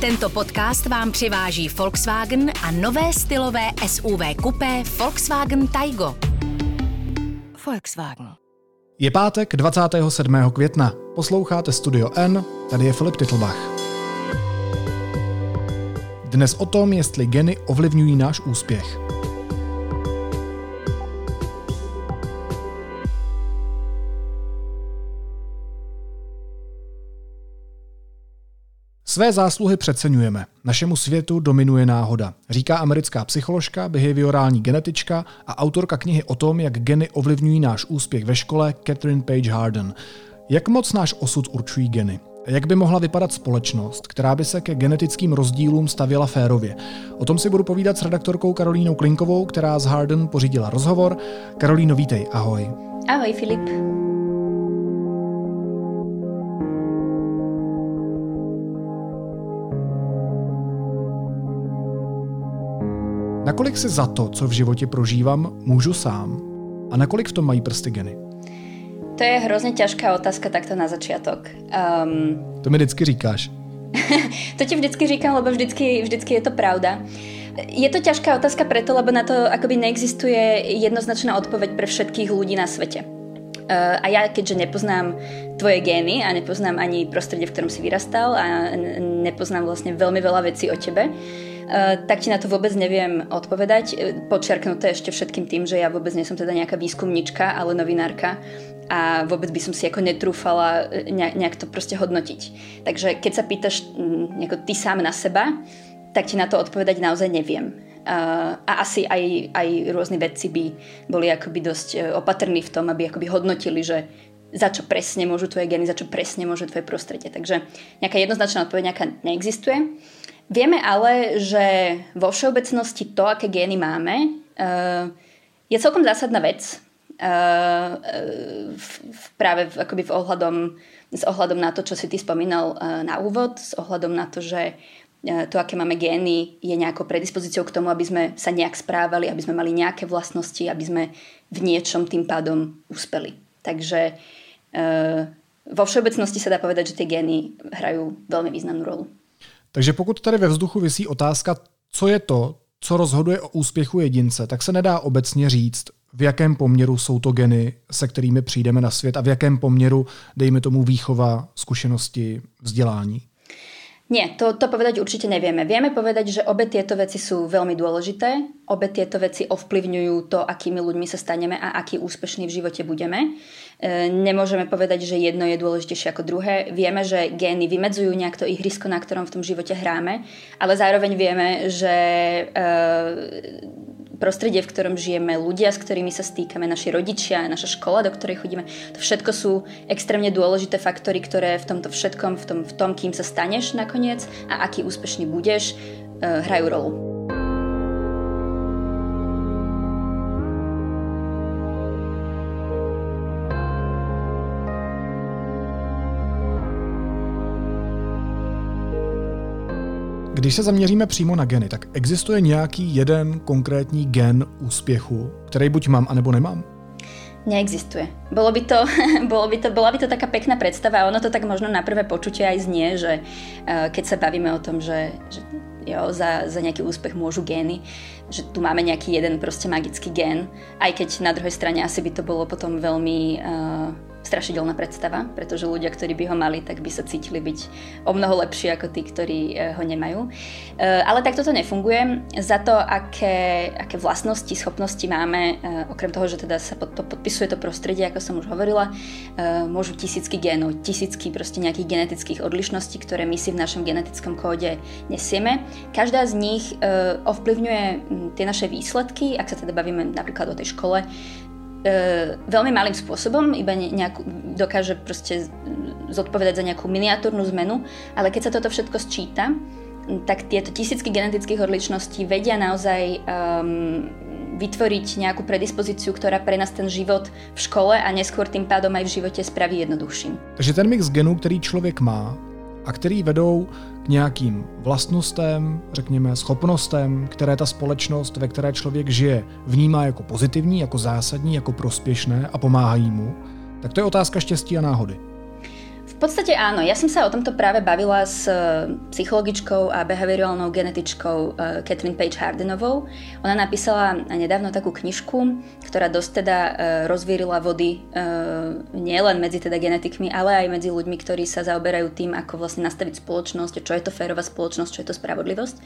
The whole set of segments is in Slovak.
Tento podcast vám přiváží Volkswagen a nové stylové SUV kupé Volkswagen Taigo. Volkswagen. Je pátek 27. května. Posloucháte Studio N, tady je Filip Titlbach. Dnes o tom, jestli geny ovlivňují náš úspěch. Své zásluhy přeceňujeme. Našemu světu dominuje náhoda, říká americká psycholožka, behaviorální genetička a autorka knihy o tom, jak geny ovlivňují náš úspěch ve škole Catherine Page Harden. Jak moc náš osud určují geny? Jak by mohla vypadat společnost, která by se ke genetickým rozdílům stavěla férově? O tom si budu povídat s redaktorkou Karolínou Klinkovou, která z Harden pořídila rozhovor. Karolíno, vítej, ahoj. Ahoj Filip. Nakolik si za to, co v životě prožívám, můžu sám? A nakolik v tom mají prsty geny? To je hrozně ťažká otázka takto na začiatok. Um, to mi vždycky říkáš. to ti vždycky říkám, lebo vždycky, vždycky je to pravda. Je to ťažká otázka preto, lebo na to akoby neexistuje jednoznačná odpoveď pre všetkých ľudí na svete. Uh, a ja, keďže nepoznám tvoje gény a nepoznám ani prostredie, v ktorom si vyrastal a nepoznám vlastne veľmi veľa vecí o tebe, tak ti na to vôbec neviem odpovedať. Eh, Počerknuté ešte všetkým tým, že ja vôbec nie som teda nejaká výskumnička, ale novinárka a vôbec by som si ako netrúfala eh, nejak to proste hodnotiť. Takže keď sa pýtaš mm, nejako ty sám na seba, tak ti na to odpovedať naozaj neviem. A asi aj, aj rôzni vedci by boli akoby dosť opatrní v tom, aby akoby hodnotili, že za čo presne môžu tvoje geny, za čo presne môže tvoje prostredie. Takže nejaká jednoznačná odpoveď nejaká neexistuje. Vieme ale, že vo všeobecnosti to, aké gény máme, uh, je celkom zásadná vec. V, práve akoby v ohľadom, s ohľadom na to, čo si ty spomínal uh, na úvod, s ohľadom na to, že to, aké máme gény, je nejakou predispozíciou k tomu, aby sme sa nejak správali, aby sme mali nejaké vlastnosti, aby sme v niečom tým pádom uspeli. Takže vo všeobecnosti sa dá povedať, že tie gény hrajú veľmi významnú rolu. Takže pokud tady ve vzduchu vysí otázka, co je to, co rozhoduje o úspěchu jedince, tak se nedá obecně říct, v jakém poměru jsou to geny, se kterými přijdeme na svět a v jakém poměru, dejme tomu, výchova, zkušenosti, vzdělání. Nie, to, to povedať určite nevieme. Vieme povedať, že obe tieto veci sú veľmi dôležité. Obe tieto veci ovplyvňujú to, akými ľuďmi sa staneme a aký úspešný v živote budeme. E, nemôžeme povedať, že jedno je dôležitejšie ako druhé. Vieme, že gény vymedzujú nejak to ihrisko, na ktorom v tom živote hráme, ale zároveň vieme, že e, prostredie, v ktorom žijeme, ľudia, s ktorými sa stýkame, naši rodičia, naša škola, do ktorej chodíme, to všetko sú extrémne dôležité faktory, ktoré v tomto všetkom, v tom, v tom kým sa staneš nakoniec a aký úspešný budeš, eh, hrajú rolu. Když se zaměříme přímo na geny, tak existuje nějaký jeden konkrétní gen úspěchu, který buď mám, anebo nemám? Neexistuje. Bolo by to, bolo by to, bola by to taká pekná predstava a ono to tak možno na prvé počutie aj znie, že uh, keď sa bavíme o tom, že, že jo, za, za nejaký úspech môžu gény, že tu máme nejaký jeden proste magický gén, aj keď na druhej strane asi by to bolo potom veľmi uh, strašidelná predstava, pretože ľudia, ktorí by ho mali, tak by sa cítili byť o mnoho lepšie ako tí, ktorí eh, ho nemajú. Eh, ale tak toto nefunguje. Za to, aké, aké vlastnosti, schopnosti máme, eh, okrem toho, že teda sa pod to podpisuje to prostredie, ako som už hovorila, môžu tisícky génov, tisícky proste nejakých genetických odlišností, ktoré my si v našom genetickom kóde nesieme. Každá z nich ovplyvňuje tie naše výsledky, ak sa teda bavíme napríklad o tej škole, E, veľmi malým spôsobom, iba nejakú, dokáže proste zodpovedať za nejakú miniatúrnu zmenu, ale keď sa toto všetko sčíta, tak tieto tisícky genetických odlišností vedia naozaj um, vytvoriť nejakú predispozíciu, ktorá pre nás ten život v škole a neskôr tým pádom aj v živote spraví jednoduchším. Takže ten mix genů, který člověk má, a který vedou k nějakým vlastnostem, řekněme schopnostem, které ta společnost, ve které člověk žije, vnímá jako pozitivní, jako zásadní, jako prospěšné a pomáhají mu, tak to je otázka štěstí a náhody. V podstate áno. Ja som sa o tomto práve bavila s eh, psychologičkou a behaviorálnou genetičkou eh, Catherine Page Hardenovou. Ona napísala nedávno takú knižku, ktorá dosť teda eh, rozvírila vody nielen medzi teda genetikmi, ale aj medzi ľuďmi, ktorí sa zaoberajú tým, ako vlastne nastaviť spoločnosť, čo je to férová spoločnosť, čo je to spravodlivosť.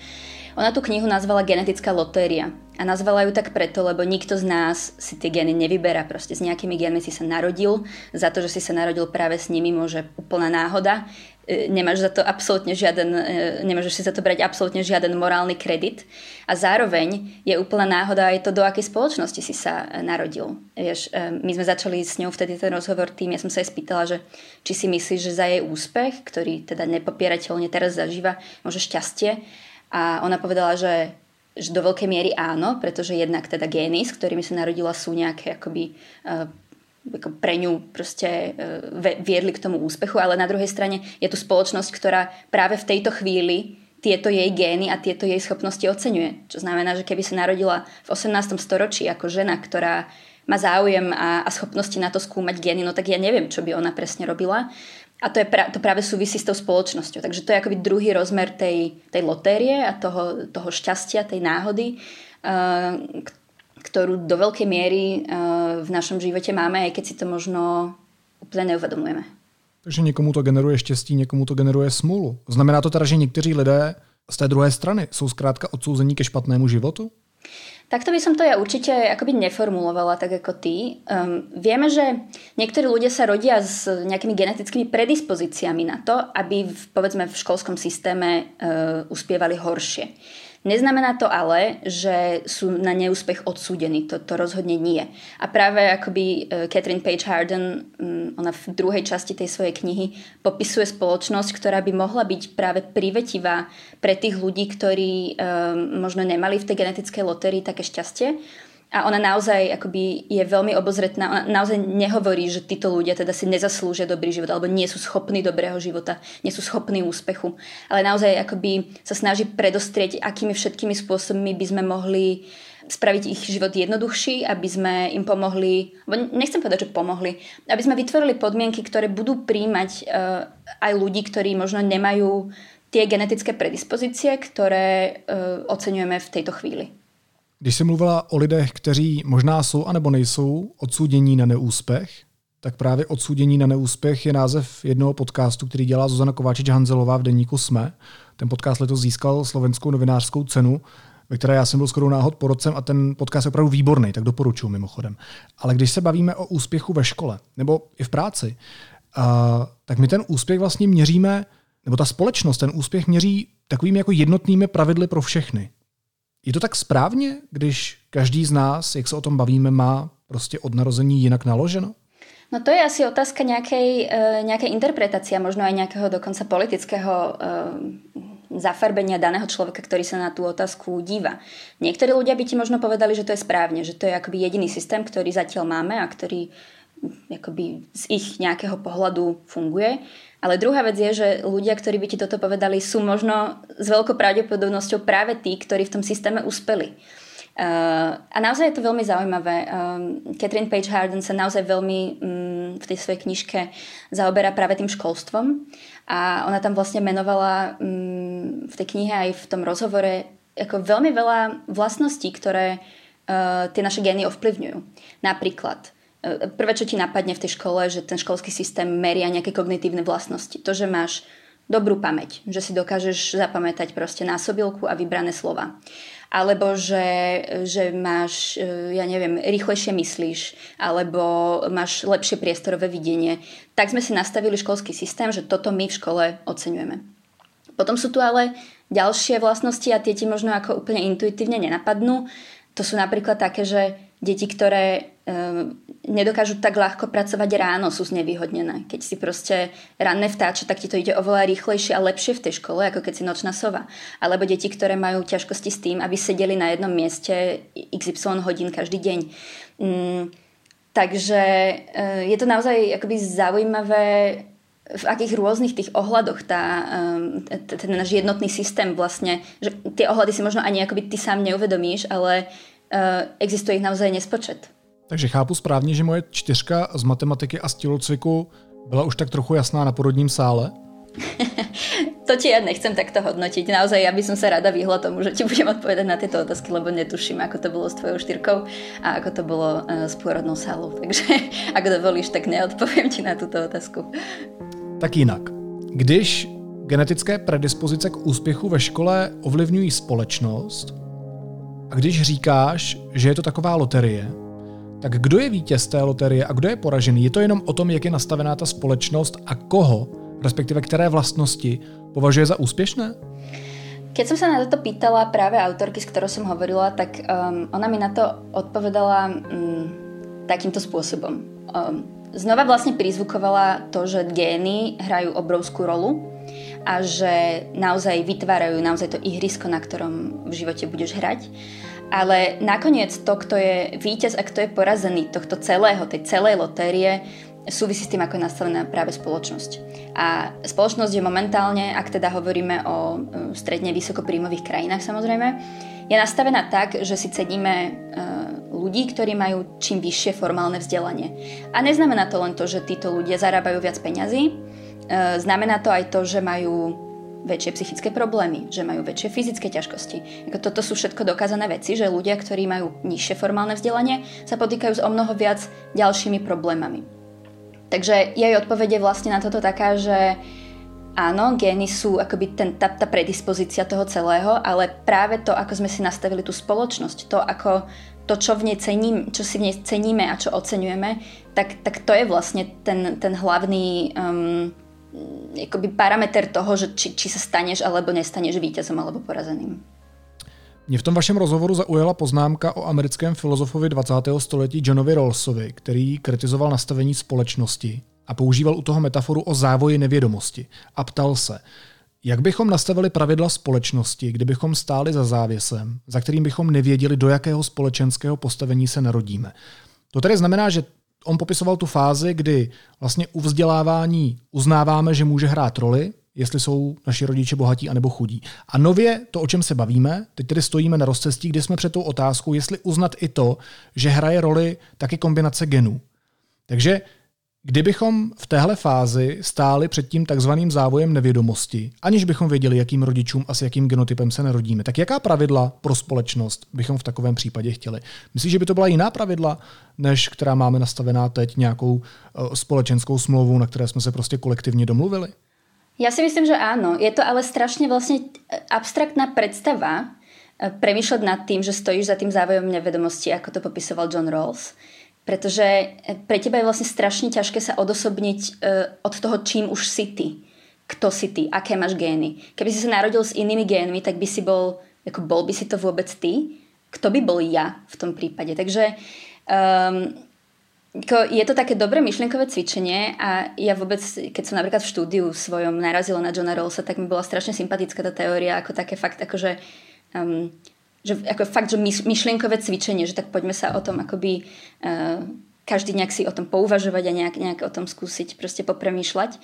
Ona tú knihu nazvala Genetická lotéria. A nazvala ju tak preto, lebo nikto z nás si tie gény nevyberá. Proste s nejakými génmi si sa narodil. Za to, že si sa narodil práve s nimi, môže úplná náhoda. E, nemáš za to absolútne žiaden, e, nemôžeš si za to brať absolútne žiaden morálny kredit. A zároveň je úplná náhoda aj to, do akej spoločnosti si sa e, narodil. Vieš, my sme začali s ňou vtedy ten rozhovor tým, ja som sa jej spýtala, že či si myslíš, že za jej úspech, ktorý teda nepopierateľne teraz zažíva, môže šťastie, a ona povedala, že, že do veľkej miery áno, pretože jednak teda gény, s ktorými sa narodila, sú nejaké akoby ako pre ňu proste uh, viedli k tomu úspechu, ale na druhej strane je tu spoločnosť, ktorá práve v tejto chvíli tieto jej gény a tieto jej schopnosti oceňuje. Čo znamená, že keby sa narodila v 18. storočí ako žena, ktorá má záujem a, a schopnosti na to skúmať gény, no tak ja neviem, čo by ona presne robila. A to, je pra, to práve súvisí s tou spoločnosťou. Takže to je akoby druhý rozmer tej, tej lotérie a toho, toho šťastia, tej náhody, uh, ktorú do veľkej miery uh, v našom živote máme, aj keď si to možno úplne neuvedomujeme. Takže někomu to generuje štěstí, někomu to generuje smůlu. Znamená to teda, že někteří lidé z té druhé strany jsou zkrátka odsouzení ke špatnému životu? Takto by som to ja určite akoby neformulovala tak ako ty. Um, vieme, že niektorí ľudia sa rodia s nejakými genetickými predispozíciami na to, aby v, povedzme v školskom systéme uh, uspievali horšie. Neznamená to ale, že sú na neúspech odsúdení. To, to rozhodne nie. A práve akoby e, Catherine Page Harden, mm, ona v druhej časti tej svojej knihy popisuje spoločnosť, ktorá by mohla byť práve privetivá pre tých ľudí, ktorí um, možno nemali v tej genetickej lotérii také šťastie a ona naozaj akoby je veľmi obozretná. Ona naozaj nehovorí, že títo ľudia teda si nezaslúžia dobrý život alebo nie sú schopní dobrého života, nie sú schopní úspechu. Ale naozaj akoby sa snaží predostrieť, akými všetkými spôsobmi by sme mohli spraviť ich život jednoduchší, aby sme im pomohli, nechcem povedať, že pomohli, aby sme vytvorili podmienky, ktoré budú príjmať uh, aj ľudí, ktorí možno nemajú tie genetické predispozície, ktoré uh, oceňujeme v tejto chvíli. Když jsi mluvila o lidech, kteří možná jsou anebo nejsou odsoudění na neúspěch, tak právě odsoudění na neúspěch je název jednoho podcastu, který dělá Zuzana Kováčič-Hanzelová v denníku SME. Ten podcast letos získal slovenskou novinářskou cenu, ve které já jsem byl skoro náhod porodcem a ten podcast je opravdu výborný, tak doporučuji mimochodem. Ale když se bavíme o úspěchu ve škole nebo i v práci, uh, tak my ten úspěch vlastně měříme, nebo ta společnost ten úspěch měří takovými jako jednotnými pravidly pro všechny. Je to tak správně, když každý z nás, jak se o tom bavíme, má prostě od narození jinak naloženo? No to je asi otázka nejakej, uh, nejakej interpretácie, možno aj nejakého dokonca politického uh, zafarbenia daného človeka, ktorý sa na tú otázku díva. Niektorí ľudia by ti možno povedali, že to je správne, že to je akoby jediný systém, ktorý zatiaľ máme a ktorý akoby z ich nejakého pohľadu funguje. Ale druhá vec je, že ľudia, ktorí by ti toto povedali, sú možno s veľkou pravdepodobnosťou práve tí, ktorí v tom systéme uspeli. Uh, a naozaj je to veľmi zaujímavé. Um, Catherine Page Harden sa naozaj veľmi um, v tej svojej knižke zaoberá práve tým školstvom a ona tam vlastne menovala um, v tej knihe aj v tom rozhovore ako veľmi veľa vlastností, ktoré uh, tie naše gény ovplyvňujú. Napríklad prvé, čo ti napadne v tej škole, že ten školský systém meria nejaké kognitívne vlastnosti. To, že máš dobrú pamäť, že si dokážeš zapamätať proste násobilku a vybrané slova. Alebo že, že máš, e, ja neviem, rýchlejšie myslíš, alebo máš lepšie priestorové videnie. Tak sme si nastavili školský systém, že toto my v škole oceňujeme. Potom sú tu ale ďalšie vlastnosti a tie ti možno ako úplne intuitívne nenapadnú. To sú napríklad také, že deti, ktoré Ehm, nedokážu tak ľahko pracovať ráno, sú znevýhodnené. Keď si proste ranné vtáče, tak ti to ide oveľa rýchlejšie a lepšie v tej škole, ako keď si nočná sova. Alebo deti, ktoré majú ťažkosti s tým, aby sedeli na jednom mieste XY hodín každý deň. Mm, takže eh, je to naozaj akoby zaujímavé v akých rôznych tých ohľadoch tá, ehm, ten náš jednotný systém vlastne, že tie ohľady si možno ani akoby ty sám neuvedomíš, ale existuje ich naozaj nespočet. Takže chápu správně, že moje čtyřka z matematiky a z tělocviku Byla už tak trochu jasná na porodním sále? to ti ja nechcem takto hodnotiť. Naozaj, ja by som sa rada vyhla tomu, že ti budem odpovedať na tieto otázky, lebo netuším, ako to bolo s tvojou štyrkou a ako to bolo uh, s pôrodnou sálou. Takže ak dovolíš, tak neodpoviem ti na túto otázku. Tak jinak. Když genetické predispozice k úspěchu ve škole ovlivňují společnost a když říkáš, že je to taková loterie, tak kdo je vítěz té loterie a kdo je poražený? Je to jenom o tom, jak je nastavená ta společnost a koho respektíve ktoré vlastnosti považuje za úspešné? Keď som sa na toto pýtala práve autorky, s ktorou som hovorila, tak um, ona mi na to odpovedala um, takýmto spôsobom. Um, znova vlastne prizvukovala to, že gény hrajú obrovskú rolu a že naozaj vytvárajú naozaj to ihrisko, na ktorom v živote budeš hrať. Ale nakoniec to, kto je víťaz a kto je porazený tohto celého, tej celej lotérie, súvisí s tým, ako je nastavená práve spoločnosť. A spoločnosť je momentálne, ak teda hovoríme o e, stredne vysokopríjmových krajinách samozrejme, je nastavená tak, že si ceníme e, ľudí, ktorí majú čím vyššie formálne vzdelanie. A neznamená to len to, že títo ľudia zarábajú viac peňazí, znamená to aj to, že majú väčšie psychické problémy, že majú väčšie fyzické ťažkosti. Toto sú všetko dokázané veci, že ľudia, ktorí majú nižšie formálne vzdelanie, sa potýkajú s o mnoho viac ďalšími problémami. Takže jej odpovede vlastne na toto taká, že áno, gény sú akoby ten, tá, tá predispozícia toho celého, ale práve to, ako sme si nastavili tú spoločnosť, to, ako to, čo, v nej cením, čo si v nej ceníme a čo oceňujeme, tak, tak to je vlastne ten, ten hlavný um, akoby parameter toho, že či, či sa staneš alebo nestaneš víťazom alebo porazeným. Mě v tom vašem rozhovoru zaujala poznámka o americkém filozofovi 20. století Johnovi Rawlsovi, který kritizoval nastavení společnosti a používal u toho metaforu o závoji nevědomosti a ptal se, jak bychom nastavili pravidla společnosti, kdybychom stáli za závěsem, za kterým bychom nevěděli, do jakého společenského postavení se narodíme. To tedy znamená, že on popisoval tu fázi, kdy vlastně u vzdělávání uznáváme, že může hrát roli, jestli jsou naši rodiče bohatí anebo chudí. A nově to, o čem se bavíme, teď tedy stojíme na rozcestí, kde jsme před tou otázkou, jestli uznat i to, že hraje roli taky kombinace genů. Takže Kdybychom v téhle fázi stáli před tím takzvaným závojem nevědomosti, aniž bychom věděli, jakým rodičům a s jakým genotypem se narodíme, tak jaká pravidla pro společnost bychom v takovém případě chtěli? Myslíš, že by to byla jiná pravidla, než která máme nastavená teď nějakou uh, společenskou smlouvou, na které jsme se prostě kolektivně domluvili? Ja si myslím, že áno. Je to ale strašne vlastne abstraktná predstava e, premýšľať nad tým, že stojíš za tým závojom nevedomosti, ako to popisoval John Rawls. Pretože e, pre teba je vlastne strašne ťažké sa odosobniť e, od toho, čím už si ty. Kto si ty, aké máš gény. Keby si sa narodil s inými génmi, tak by si bol, ako bol by si to vôbec ty? Kto by bol ja v tom prípade? Takže um, je to také dobré myšlienkové cvičenie a ja vôbec, keď som napríklad v štúdiu svojom narazila na Johna Rawlsa, tak mi bola strašne sympatická tá teória, ako také fakt, akože, um, že, ako fakt, že myšlienkové cvičenie, že tak poďme sa o tom akoby uh, každý nejak si o tom pouvažovať a nejak, nejak o tom skúsiť proste popremýšľať.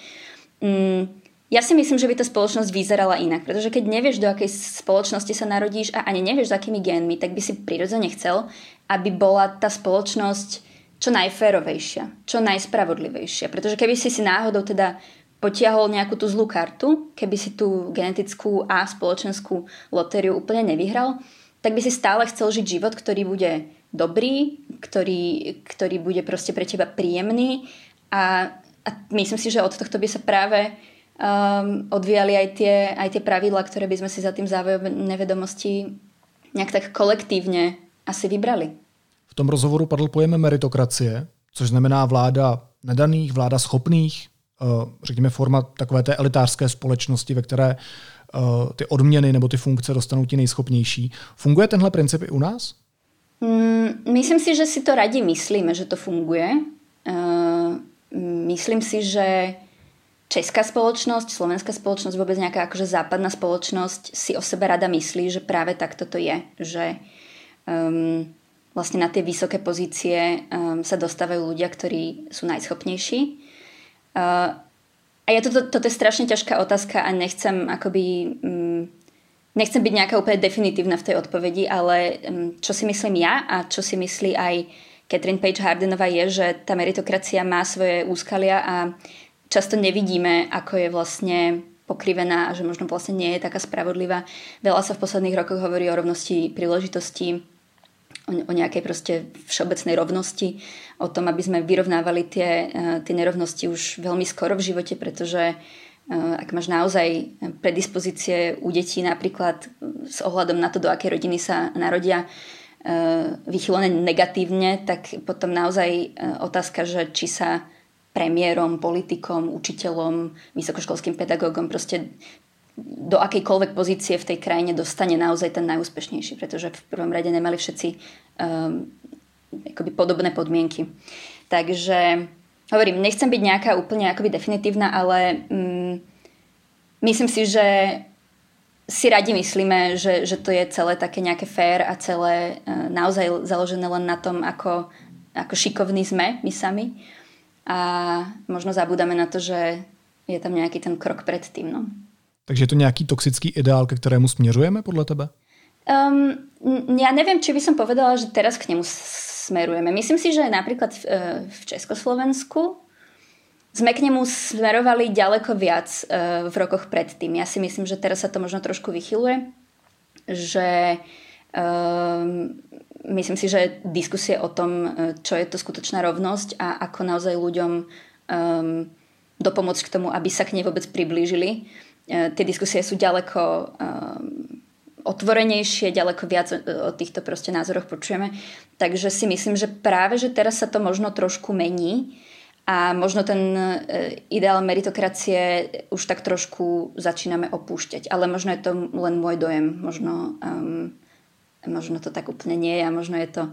Um, ja si myslím, že by tá spoločnosť vyzerala inak, pretože keď nevieš, do akej spoločnosti sa narodíš a ani nevieš, s akými génmi, tak by si prirodzene chcel, aby bola tá spoločnosť čo najférovejšia, čo najspravodlivejšia. Pretože keby si si náhodou teda potiahol nejakú tú zlú kartu, keby si tú genetickú a spoločenskú lotériu úplne nevyhral, tak by si stále chcel žiť život, ktorý bude dobrý, ktorý, ktorý bude proste pre teba príjemný a, a myslím si, že od tohto by sa práve um, odvíjali aj tie, aj tie pravidla, ktoré by sme si za tým závojom nevedomosti nejak tak kolektívne asi vybrali. V tom rozhovoru padl pojem meritokracie, což znamená vláda nedaných, vláda schopných, eh, řekněme forma takové té elitářské společnosti, ve které ty odměny nebo ty funkce dostanou ti nejschopnější. Funguje tenhle princip i u nás? Mm, myslím si, že si to radi myslíme, že to funguje. Uh, myslím si, že česká spoločnosť, slovenská spoločnosť, vôbec nejaká akože západná spoločnosť si o sebe rada myslí, že práve takto to je. Že um, vlastne na tie vysoké pozície um, sa dostávajú ľudia, ktorí sú najschopnejší. Uh, a ja toto, toto je strašne ťažká otázka a nechcem akoby... Um, nechcem byť nejaká úplne definitívna v tej odpovedi, ale um, čo si myslím ja a čo si myslí aj Catherine Page Hardenová je, že tá meritokracia má svoje úskalia a často nevidíme, ako je vlastne pokrivená a že možno vlastne nie je taká spravodlivá. Veľa sa v posledných rokoch hovorí o rovnosti príležitostí, o, nejakej proste všeobecnej rovnosti, o tom, aby sme vyrovnávali tie, eh, tie nerovnosti už veľmi skoro v živote, pretože eh, ak máš naozaj predispozície u detí napríklad s ohľadom na to, do akej rodiny sa narodia, vychylené negatívne, tak potom naozaj otázka, že či sa premiérom, politikom, učiteľom, vysokoškolským pedagógom, proste do akejkoľvek pozície v tej krajine dostane naozaj ten najúspešnejší, pretože v prvom rade nemali všetci um, akoby podobné podmienky. Takže hovorím, nechcem byť nejaká úplne akoby definitívna, ale um, myslím si, že si radi myslíme, že, že to je celé také nejaké fair a celé uh, naozaj založené len na tom, ako, ako šikovní sme my sami a možno zabúdame na to, že je tam nějaký ten krok před tím. No. Takže je to nějaký toxický ideál, ke kterému směřujeme podle tebe? Um, ja neviem, či by som povedala, že teraz k nemu smerujeme. Myslím si, že napríklad v, e, v Československu sme k nemu smerovali ďaleko viac uh, v rokoch predtým. Ja si myslím, že teraz sa to možno trošku vychyluje, že um, myslím si, že diskusie o tom, e, čo je to skutočná rovnosť a ako naozaj ľuďom um, dopomôcť k tomu, aby sa k nej vôbec priblížili. Uh, tie diskusie sú ďaleko um, otvorenejšie, ďaleko viac o týchto proste názoroch počujeme. Takže si myslím, že práve, že teraz sa to možno trošku mení a možno ten ideál meritokracie už tak trošku začíname opúšťať. Ale možno je to len môj dojem. Možno um, možno to tak úplně nie je a možno je to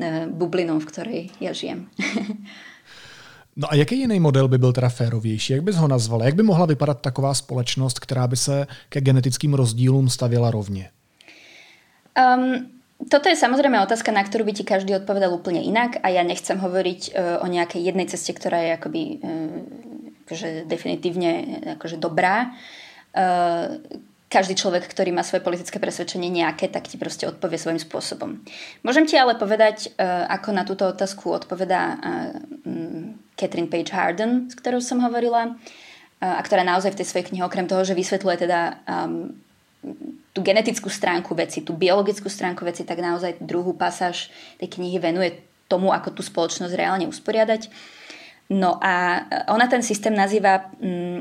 e, bublinou, v které já žijem. No a jaký jiný model by byl teda férovější? Jak bys ho nazval? Jak by mohla vypadat taková společnost, která by se ke genetickým rozdílům stavěla rovně? Um, toto je samozrejme otázka, na ktorú by ti každý odpovedal úplne inak a ja nechcem hovoriť uh, o nejakej jednej ceste, ktorá je akoby uh, akože definitívne akože dobrá. Uh, každý človek, ktorý má svoje politické presvedčenie nejaké, tak ti proste odpovie svojím spôsobom. Môžem ti ale povedať, ako na túto otázku odpovedá Catherine Page Harden, s ktorou som hovorila, a ktorá naozaj v tej svojej knihe, okrem toho, že vysvetľuje teda um, tú genetickú stránku veci, tú biologickú stránku veci, tak naozaj druhú pasáž tej knihy venuje tomu, ako tú spoločnosť reálne usporiadať. No a ona ten systém nazýva mm,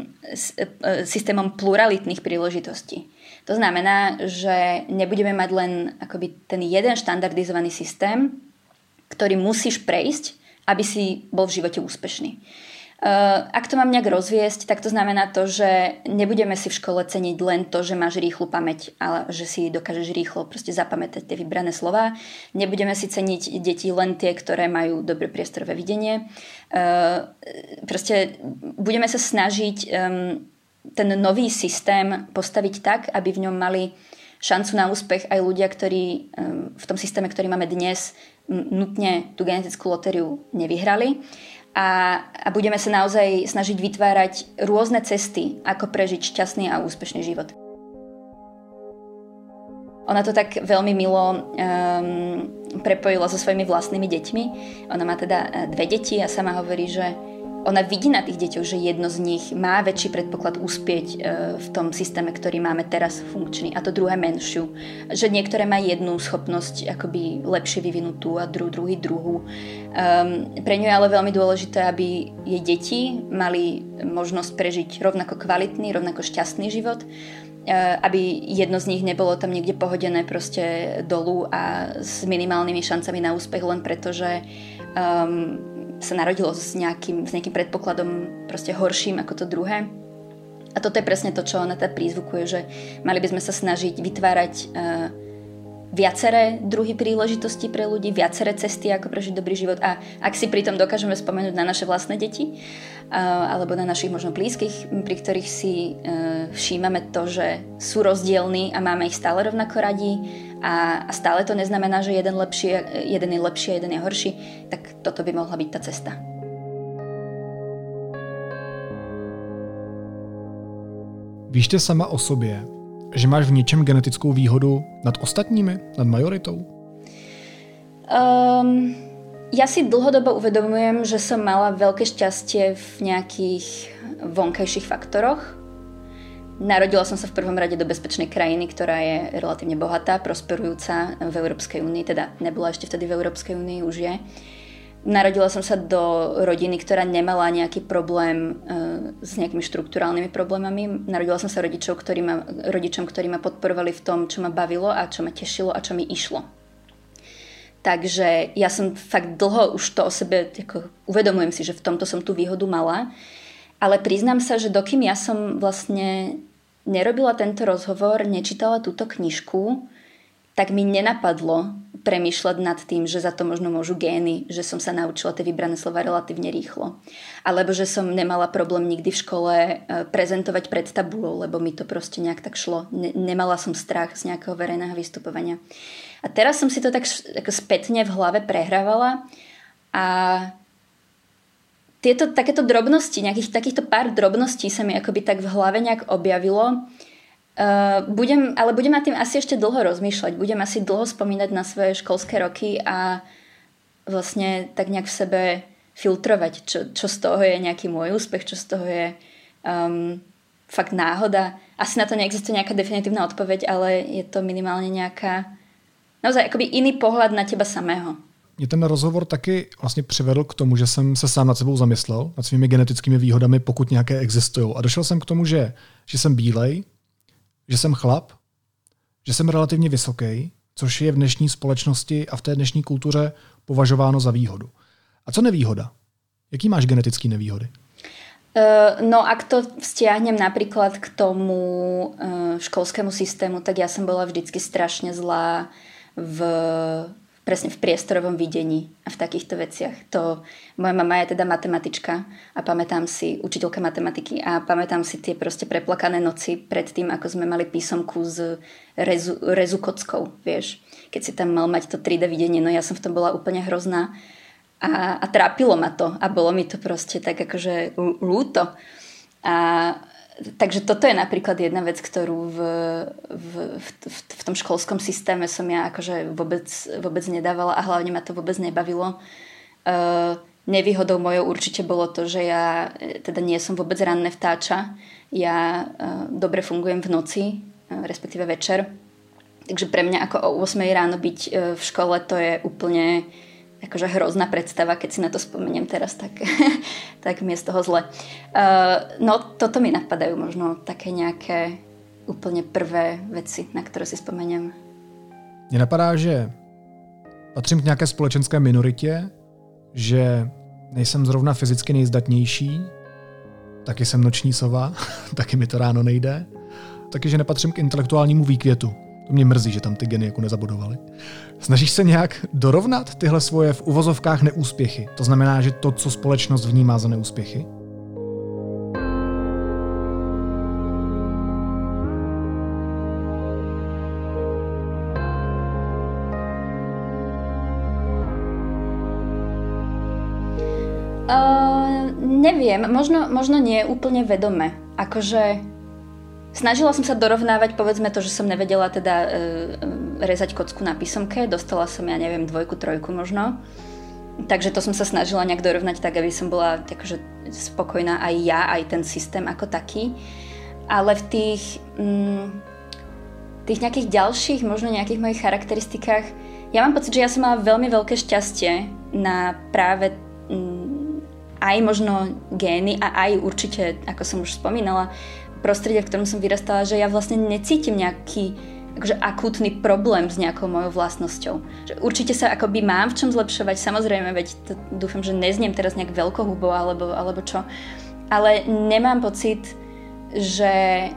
e, systémom pluralitných príležitostí. To znamená, že nebudeme mať len akoby ten jeden štandardizovaný systém, ktorý musíš prejsť, aby si bol v živote úspešný. Eh, ak to mám nejak rozviesť, tak to znamená to, že nebudeme si v škole ceniť len to, že máš rýchlu pamäť, ale že si dokážeš rýchlo proste zapamätať tie vybrané slova. Nebudeme si ceniť deti len tie, ktoré majú dobré priestorové videnie. Eh, proste budeme sa snažiť ten nový systém postaviť tak, aby v ňom mali šancu na úspech aj ľudia, ktorí v tom systéme, ktorý máme dnes, nutne tú genetickú lotériu nevyhrali a, a budeme sa naozaj snažiť vytvárať rôzne cesty, ako prežiť šťastný a úspešný život. Ona to tak veľmi milo um, prepojila so svojimi vlastnými deťmi. Ona má teda eh, dve deti a sama hovorí, že ona vidí na tých deťoch, že jedno z nich má väčší predpoklad uspieť e, v tom systéme, ktorý máme teraz funkčný a to druhé menšiu. Že niektoré má jednu schopnosť akoby lepšie vyvinutú a dru, druhý druhú. Um, pre ňu je ale veľmi dôležité, aby jej deti mali možnosť prežiť rovnako kvalitný, rovnako šťastný život aby jedno z nich nebolo tam niekde pohodené proste dolu a s minimálnymi šancami na úspech len preto, že um, sa narodilo s nejakým, s nejakým predpokladom proste horším ako to druhé. A toto je presne to, čo ona teda prízvukuje, že mali by sme sa snažiť vytvárať uh, viaceré druhy príležitosti pre ľudí, viaceré cesty, ako prežiť dobrý život. A ak si pritom dokážeme spomenúť na naše vlastné deti, uh, alebo na našich možno blízkych, pri ktorých si uh, všímame to, že sú rozdielní a máme ich stále rovnako radi, a, a stále to neznamená, že jeden, lepší, jeden je lepší a jeden je horší, tak toto by mohla byť tá cesta. Víš ty sama o sobě, že máš v něčem genetickou výhodu nad ostatními, nad majoritou? Um, Ja si dlhodobo uvedomujem, že som mala veľké šťastie v nejakých vonkajších faktoroch. Narodila som sa v prvom rade do bezpečnej krajiny, ktorá je relatívne bohatá, prosperujúca v Európskej únii, teda nebola ešte vtedy v Európskej únii, už je. Narodila som sa do rodiny, ktorá nemala nejaký problém e, s nejakými štruktúrálnymi problémami. Narodila som sa rodičov, ktorí ma, rodičom, ktorí ma podporovali v tom, čo ma bavilo a čo ma tešilo a čo mi išlo. Takže ja som fakt dlho už to o sebe, ako, uvedomujem si, že v tomto som tú výhodu mala, ale priznám sa, že dokým ja som vlastne nerobila tento rozhovor, nečítala túto knižku, tak mi nenapadlo premýšľať nad tým, že za to možno môžu gény, že som sa naučila tie vybrané slova relatívne rýchlo. Alebo že som nemala problém nikdy v škole e, prezentovať pred tabulou, lebo mi to proste nejak tak šlo. nemala som strach z nejakého verejného vystupovania. A teraz som si to tak ako spätne v hlave prehrávala a tieto takéto drobnosti, nejakých takýchto pár drobností sa mi akoby tak v hlave nejak objavilo. Uh, budem, ale budem nad tým asi ešte dlho rozmýšľať. Budem asi dlho spomínať na svoje školské roky a vlastne tak nejak v sebe filtrovať, čo, čo z toho je nejaký môj úspech, čo z toho je um, fakt náhoda. Asi na to neexistuje nejaká definitívna odpoveď, ale je to minimálne nejaká naozaj akoby iný pohled na teba samého. Mě ten rozhovor taky vlastně přivedl k tomu, že jsem se sám nad sebou zamyslel, nad svými genetickými výhodami, pokud nějaké existují. A došel jsem k tomu, že, že jsem bílej, že jsem chlap, že jsem relativně vysoký, což je v dnešní společnosti a v té dnešní kultuře považováno za výhodu. A co nevýhoda? Jaký máš genetický nevýhody? Uh, no ak to vzťahnem napríklad k tomu uh, školskému systému, tak ja som bola vždycky strašne zlá v, presne v priestorovom videní a v takýchto veciach. To, moja mama je teda matematička a pamätám si, učiteľka matematiky a pamätám si tie proste preplakané noci pred tým, ako sme mali písomku s rezu, rezu vieš. Keď si tam mal mať to 3D videnie, no ja som v tom bola úplne hrozná a, a trápilo ma to a bolo mi to proste tak akože ľúto. A takže toto je napríklad jedna vec, ktorú v, v, v, v tom školskom systéme som ja akože vôbec, vôbec nedávala a hlavne ma to vôbec nebavilo. Uh, nevýhodou mojou určite bolo to, že ja e, teda nie som vôbec ranné vtáča. Ja uh, dobre fungujem v noci, uh, respektíve večer. Takže pre mňa ako o 8 ráno byť uh, v škole to je úplne akože hrozná predstava, keď si na to spomeniem teraz, tak, tak mi je z toho zle. Uh, no toto mi napadajú možno také nejaké úplne prvé veci, na ktoré si spomeniem. Mně napadá, že patřím k nějaké společenské minoritě, že nejsem zrovna fyzicky nejzdatnější, taky jsem noční sova, taky mi to ráno nejde, taky, že nepatřím k intelektuálnímu výkvětu. To mě mrzí, že tam ty geny jako nezabudovaly. Snažíš se nějak dorovnat tyhle svoje v uvozovkách neúspěchy? To znamená, že to, co společnost vnímá za neúspěchy? Uh, neviem, možno, možno nie úplne vedome. Akože Snažila som sa dorovnávať, povedzme to, že som nevedela teda e, rezať kocku na písomke, dostala som, ja neviem, dvojku, trojku možno. Takže to som sa snažila nejak dorovnať tak, aby som bola takže spokojná aj ja, aj ten systém ako taký. Ale v tých, mm, tých nejakých ďalších, možno nejakých mojich charakteristikách, ja mám pocit, že ja som mala veľmi veľké šťastie na práve mm, aj možno gény a aj určite, ako som už spomínala, prostredia, v ktorom som vyrastala, že ja vlastne necítim nejaký akože akútny problém s nejakou mojou vlastnosťou. Že určite sa akoby mám v čom zlepšovať, samozrejme, veď to, dúfam, že nezniem teraz nejak veľkohubo alebo, alebo čo, ale nemám pocit, že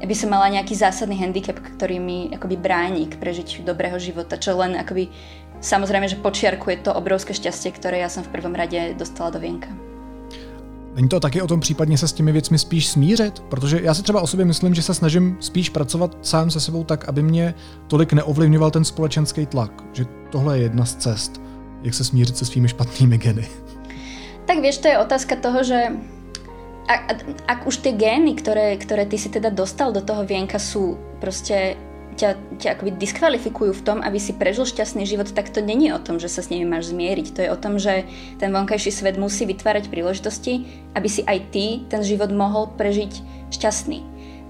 by som mala nejaký zásadný handicap, ktorý mi akoby bráni k prežitiu dobrého života, čo len akoby samozrejme, že počiarkuje to obrovské šťastie, ktoré ja som v prvom rade dostala do vienka. Není to taky o tom případně se s těmi věcmi spíš smířit? Protože já si třeba o sobě myslím, že se snažím spíš pracovat sám se sebou tak, aby mě tolik neovlivňoval ten společenský tlak. Že tohle je jedna z cest, jak se smířit se svými špatnými geny. Tak vieš, to je otázka toho, že ak, ak už tie gény, ktoré, ktoré ty si teda dostal do toho vienka sú proste ťa, ťa akoby diskvalifikujú v tom, aby si prežil šťastný život, tak to není o tom, že sa s nimi máš zmieriť. To je o tom, že ten vonkajší svet musí vytvárať príležitosti, aby si aj ty ten život mohol prežiť šťastný.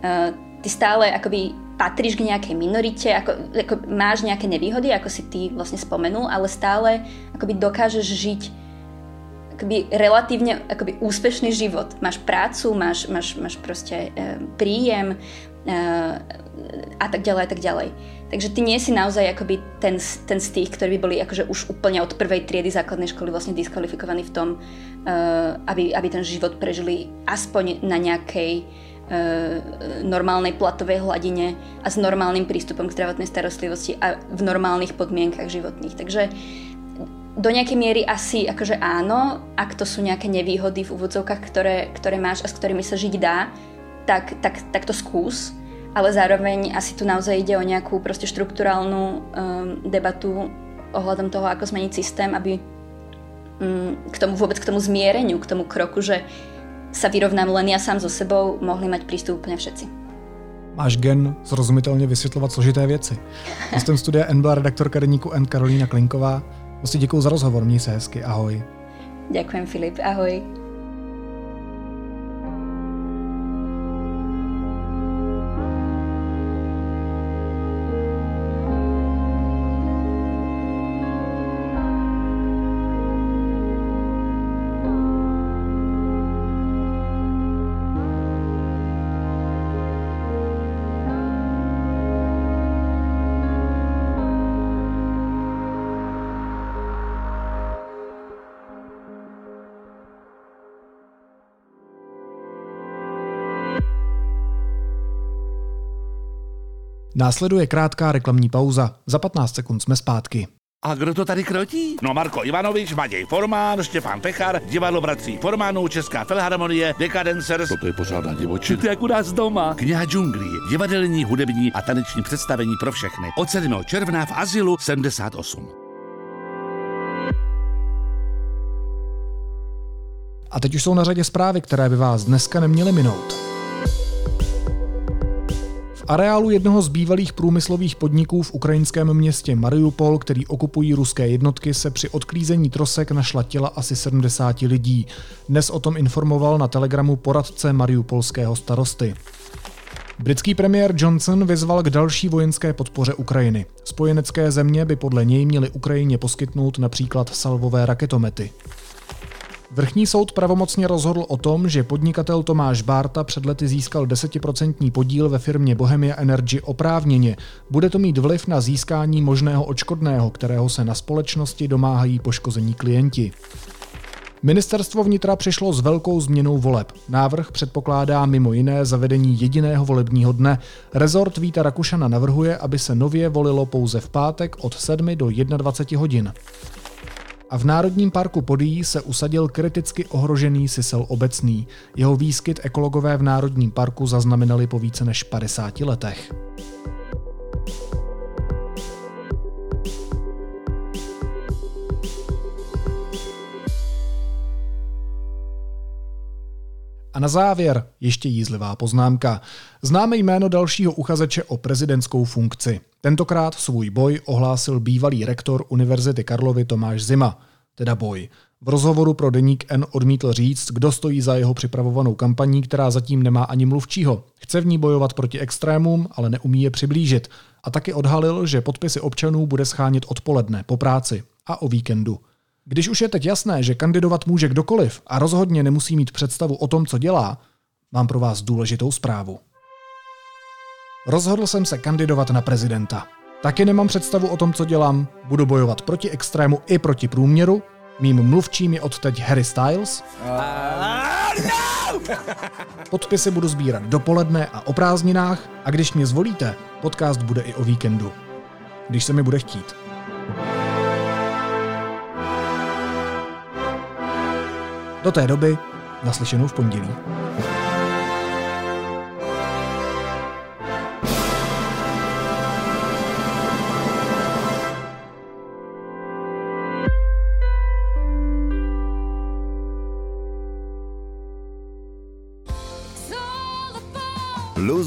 Uh, ty stále akoby patríš k nejakej minorite, ako, ako máš nejaké nevýhody, ako si ty vlastne spomenul, ale stále akoby dokážeš žiť akoby relatívne akoby úspešný život. Máš prácu, máš, máš, máš proste e, príjem, a tak ďalej a tak ďalej. Takže ty nie si naozaj akoby ten, ten z tých, ktorí by boli akože už úplne od prvej triedy základnej školy vlastne diskvalifikovaní v tom, uh, aby, aby ten život prežili aspoň na nejakej uh, normálnej platovej hladine a s normálnym prístupom k zdravotnej starostlivosti a v normálnych podmienkach životných. Takže do nejakej miery asi akože áno, ak to sú nejaké nevýhody v úvodzovkách, ktoré, ktoré máš a s ktorými sa žiť dá, tak, tak, tak to skús, ale zároveň asi tu naozaj ide o nejakú proste štruktúrálnu um, debatu ohľadom toho, ako zmeniť systém, aby um, k tomu vôbec k tomu zmiereniu, k tomu kroku, že sa vyrovnám len ja sám so sebou, mohli mať prístup úplne všetci. Máš gen zrozumitelně vysvětlovat složité věci. Hostem studia N byla redaktorka deníku N Karolína Klinková. Vlastně děkuji za rozhovor, měj se hezky, ahoj. Ďakujem Filip, ahoj. Následuje krátká reklamní pauza. Za 15 sekund jsme zpátky. A kdo to tady krotí? No Marko Ivanovič, Matěj Formán, Štěpán Pechar, divadlo bratří Formánů, Česká filharmonie, Decadencers. To je pořádná divočina. To je jak u nás doma. Kniha džunglí, divadelní, hudební a taneční představení pro všechny. Od 7. června v Azilu 78. A teď už jsou na řadě zprávy, které by vás dneska neměly minout areálu jednoho z bývalých průmyslových podniků v ukrajinském městě Mariupol, který okupují ruské jednotky, se při odklízení trosek našla těla asi 70 lidí. Dnes o tom informoval na telegramu poradce mariupolského starosty. Britský premiér Johnson vyzval k další vojenské podpoře Ukrajiny. Spojenecké země by podle něj měly Ukrajině poskytnout například salvové raketomety. Vrchní soud pravomocně rozhodl o tom, že podnikatel Tomáš Bárta před lety získal 10% podíl ve firmě Bohemia Energy oprávněně. Bude to mít vliv na získání možného očkodného, kterého se na společnosti domáhají poškození klienti. Ministerstvo vnitra přišlo s velkou změnou voleb. Návrh předpokládá mimo jiné zavedení jediného volebního dne. Rezort Víta Rakušana navrhuje, aby se nově volilo pouze v pátek od 7 do 21 hodin a v Národním parku Podí se usadil kriticky ohrožený sisel obecný. Jeho výskyt ekologové v Národním parku zaznamenali po více než 50 letech. Na závěr ještě jízlivá poznámka. Známe jméno dalšího uchazeče o prezidentskou funkci. Tentokrát svůj boj ohlásil bývalý rektor Univerzity Karlovy Tomáš Zima. Teda boj. V rozhovoru pro deník N odmítl říct, kdo stojí za jeho připravovanou kampaní, která zatím nemá ani mluvčího. Chce v ní bojovat proti extrémům, ale neumí je přiblížit. A taky odhalil, že podpisy občanů bude schánět odpoledne, po práci a o víkendu. Když už je teď jasné, že kandidovat může kdokoliv a rozhodně nemusí mít představu o tom, co dělá, mám pro vás důležitou zprávu. Rozhodl jsem se kandidovat na prezidenta. Taky nemám představu o tom, co dělám. Budu bojovat proti extrému i proti průměru. Mým mluvčím je odteď Harry Styles. Podpisy budu sbírat dopoledne a o prázdninách a když mě zvolíte, podcast bude i o víkendu. Když se mi bude chtít. Do té doby naslyšenou v pondělí.